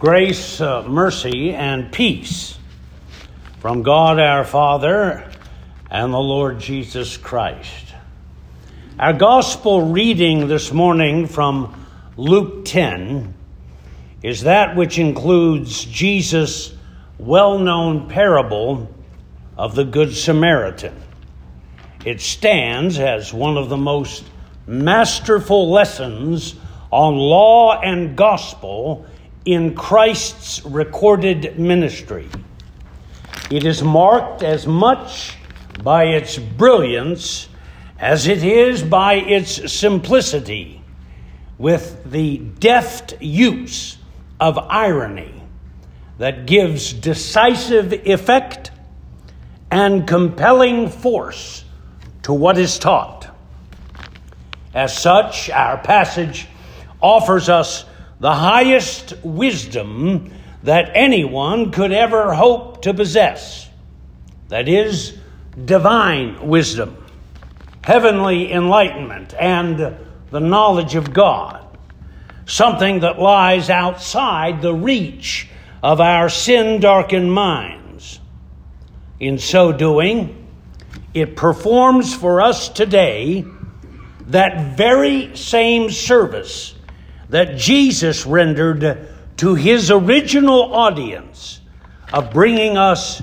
Grace, uh, mercy, and peace from God our Father and the Lord Jesus Christ. Our gospel reading this morning from Luke 10 is that which includes Jesus' well known parable of the Good Samaritan. It stands as one of the most masterful lessons on law and gospel in Christ's recorded ministry. It is marked as much by its brilliance as it is by its simplicity, with the deft use of irony that gives decisive effect and compelling force to what is taught. As such, our passage offers us the highest wisdom that anyone could ever hope to possess. That is, divine wisdom, heavenly enlightenment, and the knowledge of God. Something that lies outside the reach of our sin darkened minds. In so doing, it performs for us today that very same service that Jesus rendered to his original audience of bringing us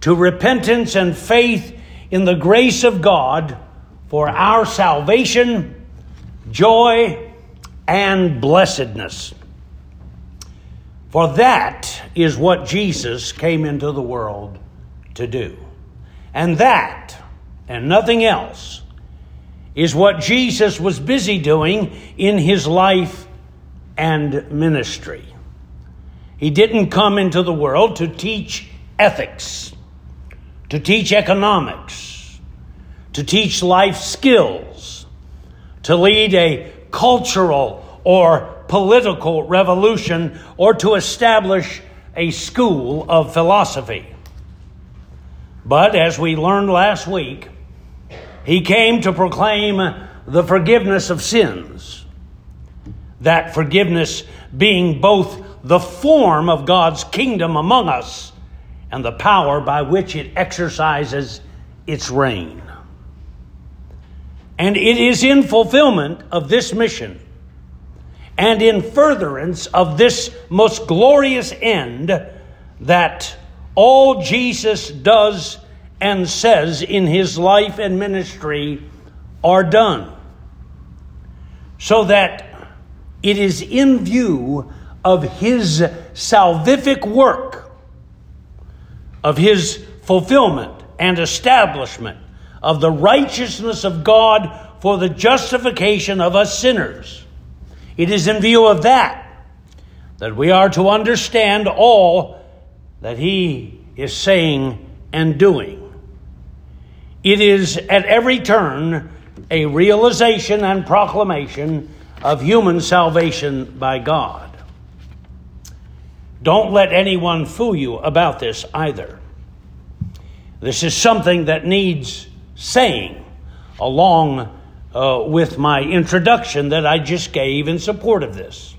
to repentance and faith in the grace of God for our salvation, joy, and blessedness. For that is what Jesus came into the world to do. And that, and nothing else, is what Jesus was busy doing in his life and ministry. He didn't come into the world to teach ethics, to teach economics, to teach life skills, to lead a cultural or political revolution, or to establish a school of philosophy. But as we learned last week, he came to proclaim the forgiveness of sins. That forgiveness being both the form of God's kingdom among us and the power by which it exercises its reign. And it is in fulfillment of this mission and in furtherance of this most glorious end that all Jesus does and says in his life and ministry are done. So that it is in view of his salvific work, of his fulfillment and establishment of the righteousness of God for the justification of us sinners. It is in view of that that we are to understand all that he is saying and doing. It is at every turn a realization and proclamation of human salvation by God. Don't let anyone fool you about this either. This is something that needs saying along uh, with my introduction that I just gave in support of this.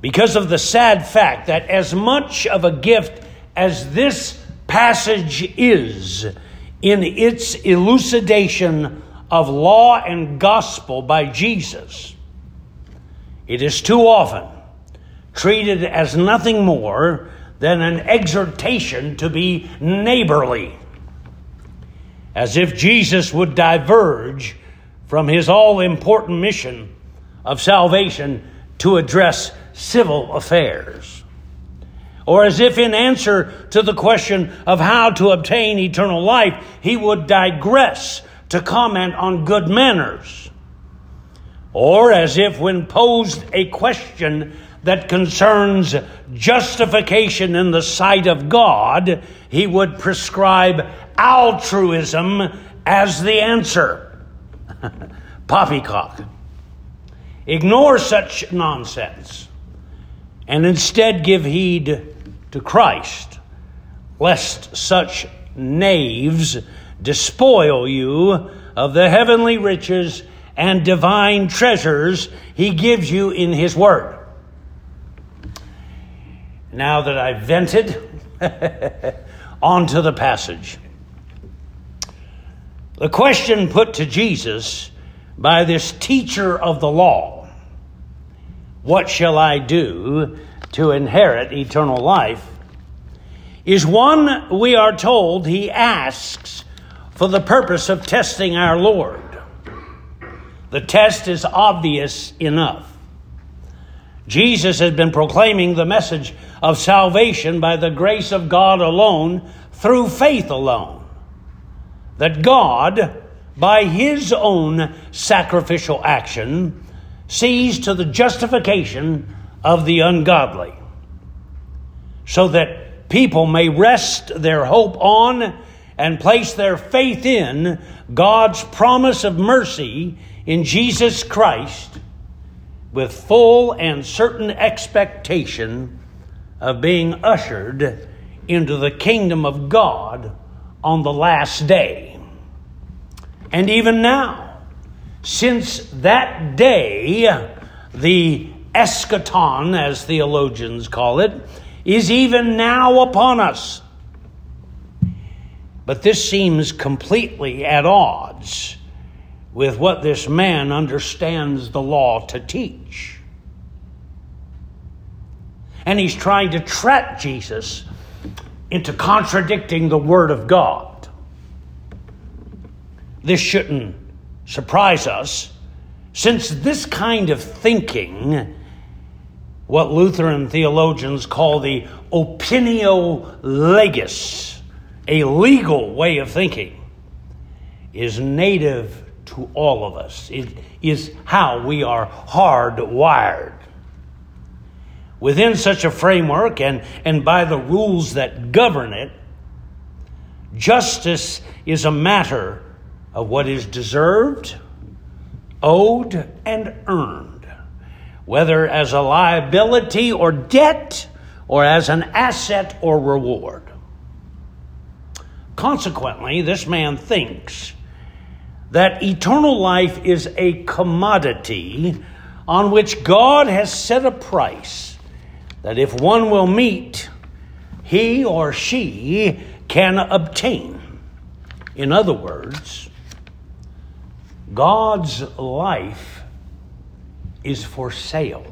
Because of the sad fact that, as much of a gift as this passage is, in its elucidation of law and gospel by Jesus, it is too often treated as nothing more than an exhortation to be neighborly, as if Jesus would diverge from his all important mission of salvation to address civil affairs or as if in answer to the question of how to obtain eternal life, he would digress to comment on good manners, or as if when posed a question that concerns justification in the sight of God, he would prescribe altruism as the answer. Poppycock. Ignore such nonsense and instead give heed to Christ, lest such knaves despoil you of the heavenly riches and divine treasures he gives you in his word. now that I've vented, onto the passage. The question put to Jesus by this teacher of the law What shall I do to inherit eternal life? is one we are told he asks for the purpose of testing our Lord. The test is obvious enough. Jesus has been proclaiming the message of salvation by the grace of God alone, through faith alone. That God, by his own sacrificial action, sees to the justification of the ungodly, so that people may rest their hope on and place their faith in God's promise of mercy in Jesus Christ with full and certain expectation of being ushered into the kingdom of God on the last day. And even now, since that day, the eschaton, as theologians call it, is even now upon us. But this seems completely at odds with what this man understands the law to teach. And he's trying to trap Jesus into contradicting the Word of God. This shouldn't surprise us, since this kind of thinking, what Lutheran theologians call the opinio legis, a legal way of thinking, is native to all of us. It is how we are hardwired. Within such a framework and, and by the rules that govern it, justice is a matter of what is deserved, owed, and earned, whether as a liability or debt, or as an asset or reward. Consequently, this man thinks that eternal life is a commodity on which God has set a price, that if one will meet, he or she can obtain. In other words, God's life is for sale.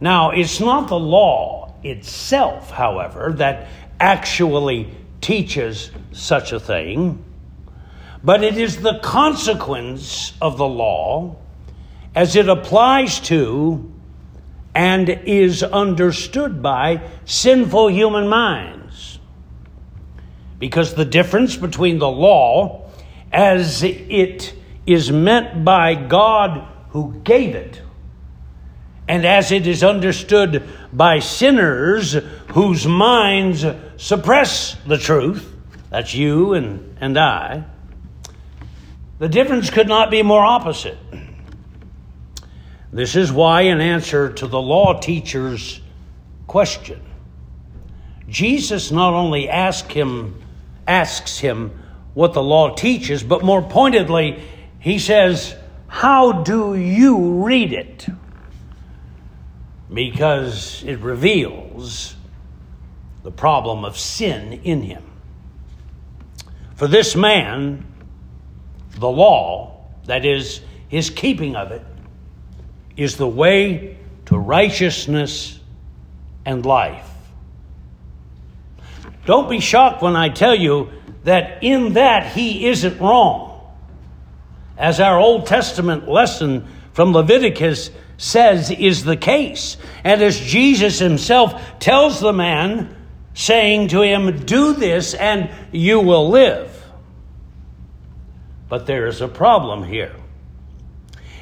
Now, it's not the law itself, however, that actually teaches such a thing but it is the consequence of the law as it applies to and is understood by sinful human minds. Because the difference between the law as it is meant by God who gave it and as it is understood by sinners whose minds suppress the truth, that's you and, and I, the difference could not be more opposite. This is why, in answer to the law teacher's question, Jesus not only ask him, asks him what the law teaches, but more pointedly, he says, How do you read it? Because it reveals the problem of sin in him. For this man, the law, that is, his keeping of it, is the way to righteousness and life. Don't be shocked when I tell you that in that he isn't wrong. As our Old Testament lesson from Leviticus says is the case. And as Jesus himself tells the man, saying to him, Do this and you will live. But there is a problem here.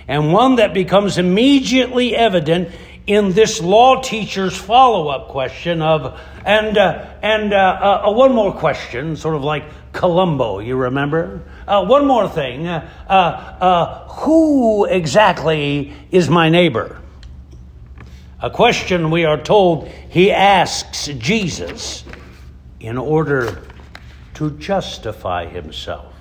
And one that becomes immediately evident in this law teacher's follow up question of, and, uh, and uh, uh, one more question, sort of like Columbo, you remember? Uh, one more thing. Uh, uh, who exactly is my neighbor? A question we are told he asks Jesus in order to justify himself.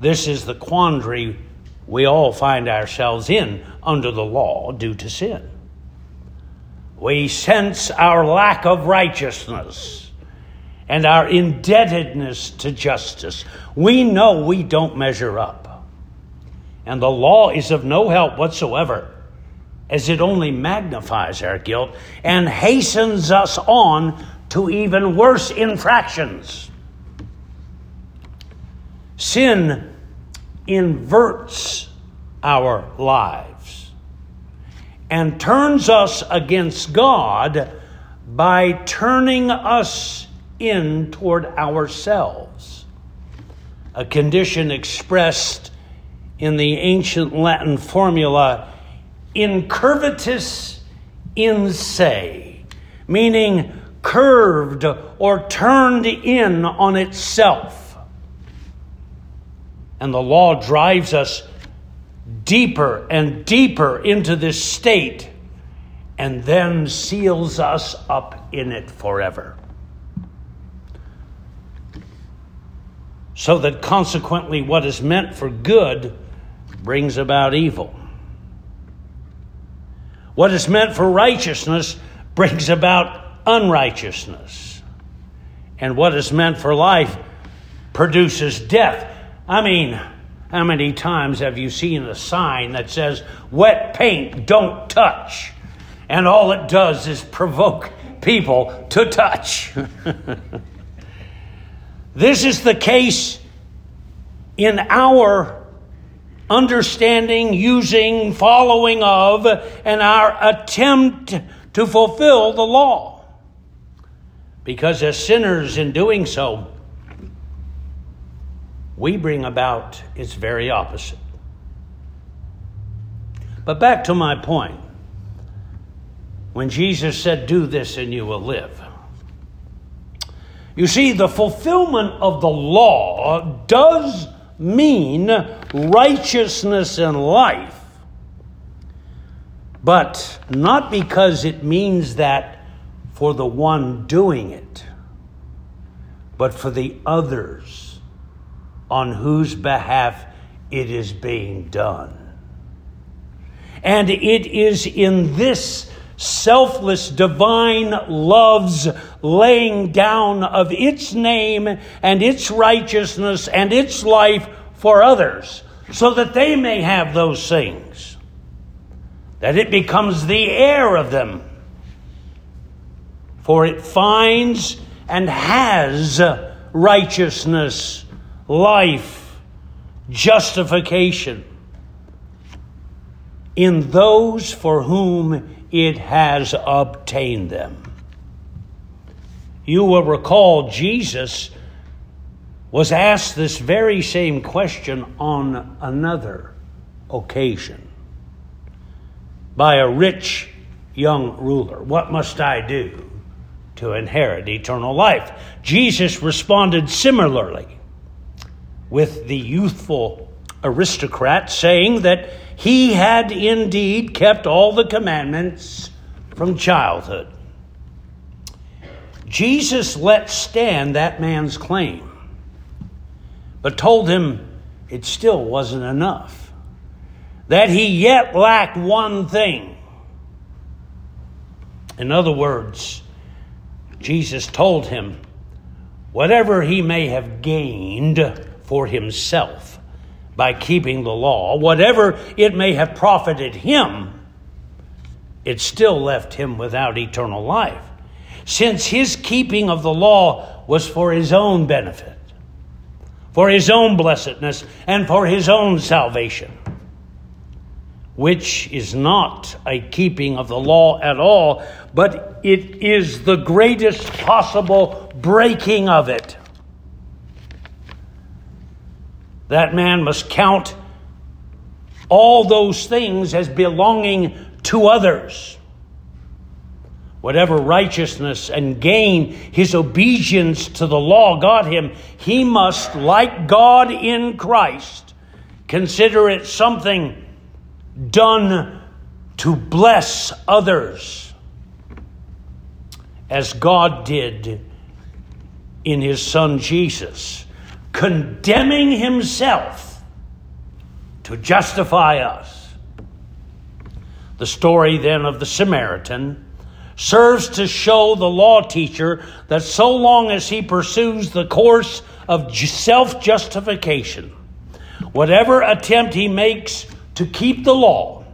This is the quandary we all find ourselves in under the law due to sin. we sense our lack of righteousness and our indebtedness to justice. We know we don't measure up. And the law is of no help whatsoever, as it only magnifies our guilt and hastens us on to even worse infractions. Sin inverts our lives and turns us against God by turning us in toward ourselves, a condition expressed in the ancient Latin formula incurvatus in se, meaning curved or turned in on itself. And the law drives us deeper and deeper into this state and then seals us up in it forever. So that consequently, what is meant for good brings about evil. What is meant for righteousness brings about unrighteousness. And what is meant for life produces death. I mean, how many times have you seen a sign that says, wet paint, don't touch? And all it does is provoke people to touch. this is the case in our understanding, using, following of, and our attempt to fulfill the law. Because as sinners, in doing so, we bring about its very opposite. But back to my point. When Jesus said, Do this and you will live. You see, the fulfillment of the law does mean righteousness and life, but not because it means that for the one doing it, but for the others on whose behalf it is being done. And it is in this selfless divine love's laying down of its name and its righteousness and its life for others so that they may have those things, that it becomes the heir of them. For it finds and has righteousness, life, justification in those for whom it has obtained them. You will recall Jesus was asked this very same question on another occasion by a rich young ruler What must I do to inherit eternal life? Jesus responded similarly with the youthful aristocrat, saying that he had indeed kept all the commandments from childhood. Jesus let stand that man's claim, but told him it still wasn't enough, that he yet lacked one thing. In other words, Jesus told him, whatever he may have gained for himself, by keeping the law, whatever it may have profited him, it still left him without eternal life, since his keeping of the law was for his own benefit, for his own blessedness, and for his own salvation, which is not a keeping of the law at all, but it is the greatest possible breaking of it. that man must count all those things as belonging to others. Whatever righteousness and gain his obedience to the law got him, he must, like God in Christ, consider it something done to bless others, as God did in his Son Jesus condemning himself to justify us. The story then of the Samaritan serves to show the law teacher that so long as he pursues the course of self justification, whatever attempt he makes to keep the law,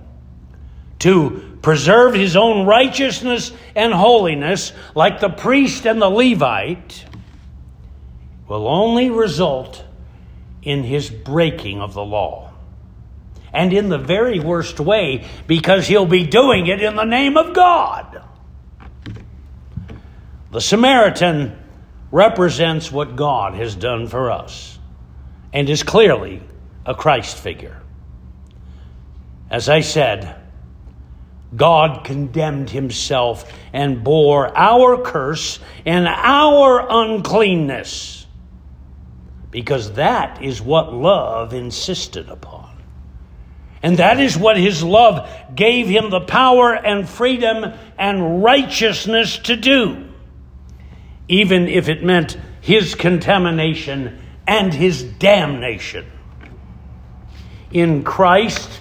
to preserve his own righteousness and holiness, like the priest and the Levite, will only result in his breaking of the law. And in the very worst way, because he'll be doing it in the name of God. The Samaritan represents what God has done for us and is clearly a Christ figure. As I said, God condemned himself and bore our curse and our uncleanness because that is what love insisted upon. And that is what his love gave him the power and freedom and righteousness to do, even if it meant his contamination and his damnation. In Christ,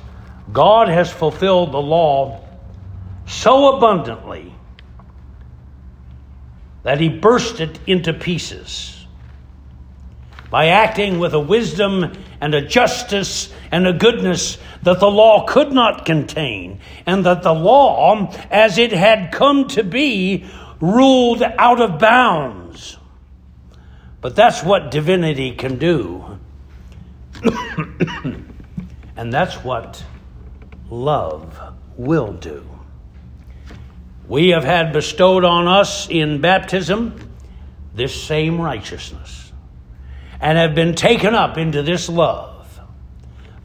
God has fulfilled the law so abundantly that he burst it into pieces by acting with a wisdom and a justice and a goodness that the law could not contain, and that the law, as it had come to be, ruled out of bounds. But that's what divinity can do. and that's what love will do. We have had bestowed on us in baptism this same righteousness and have been taken up into this love,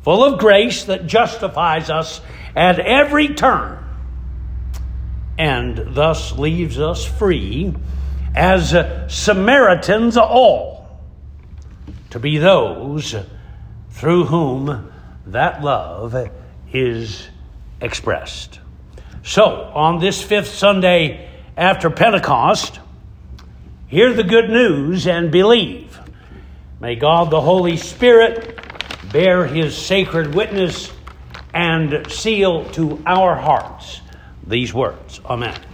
full of grace that justifies us at every turn and thus leaves us free as Samaritans all to be those through whom that love is expressed. So, on this fifth Sunday after Pentecost, hear the good news and believe. May God the Holy Spirit bear his sacred witness and seal to our hearts these words. Amen.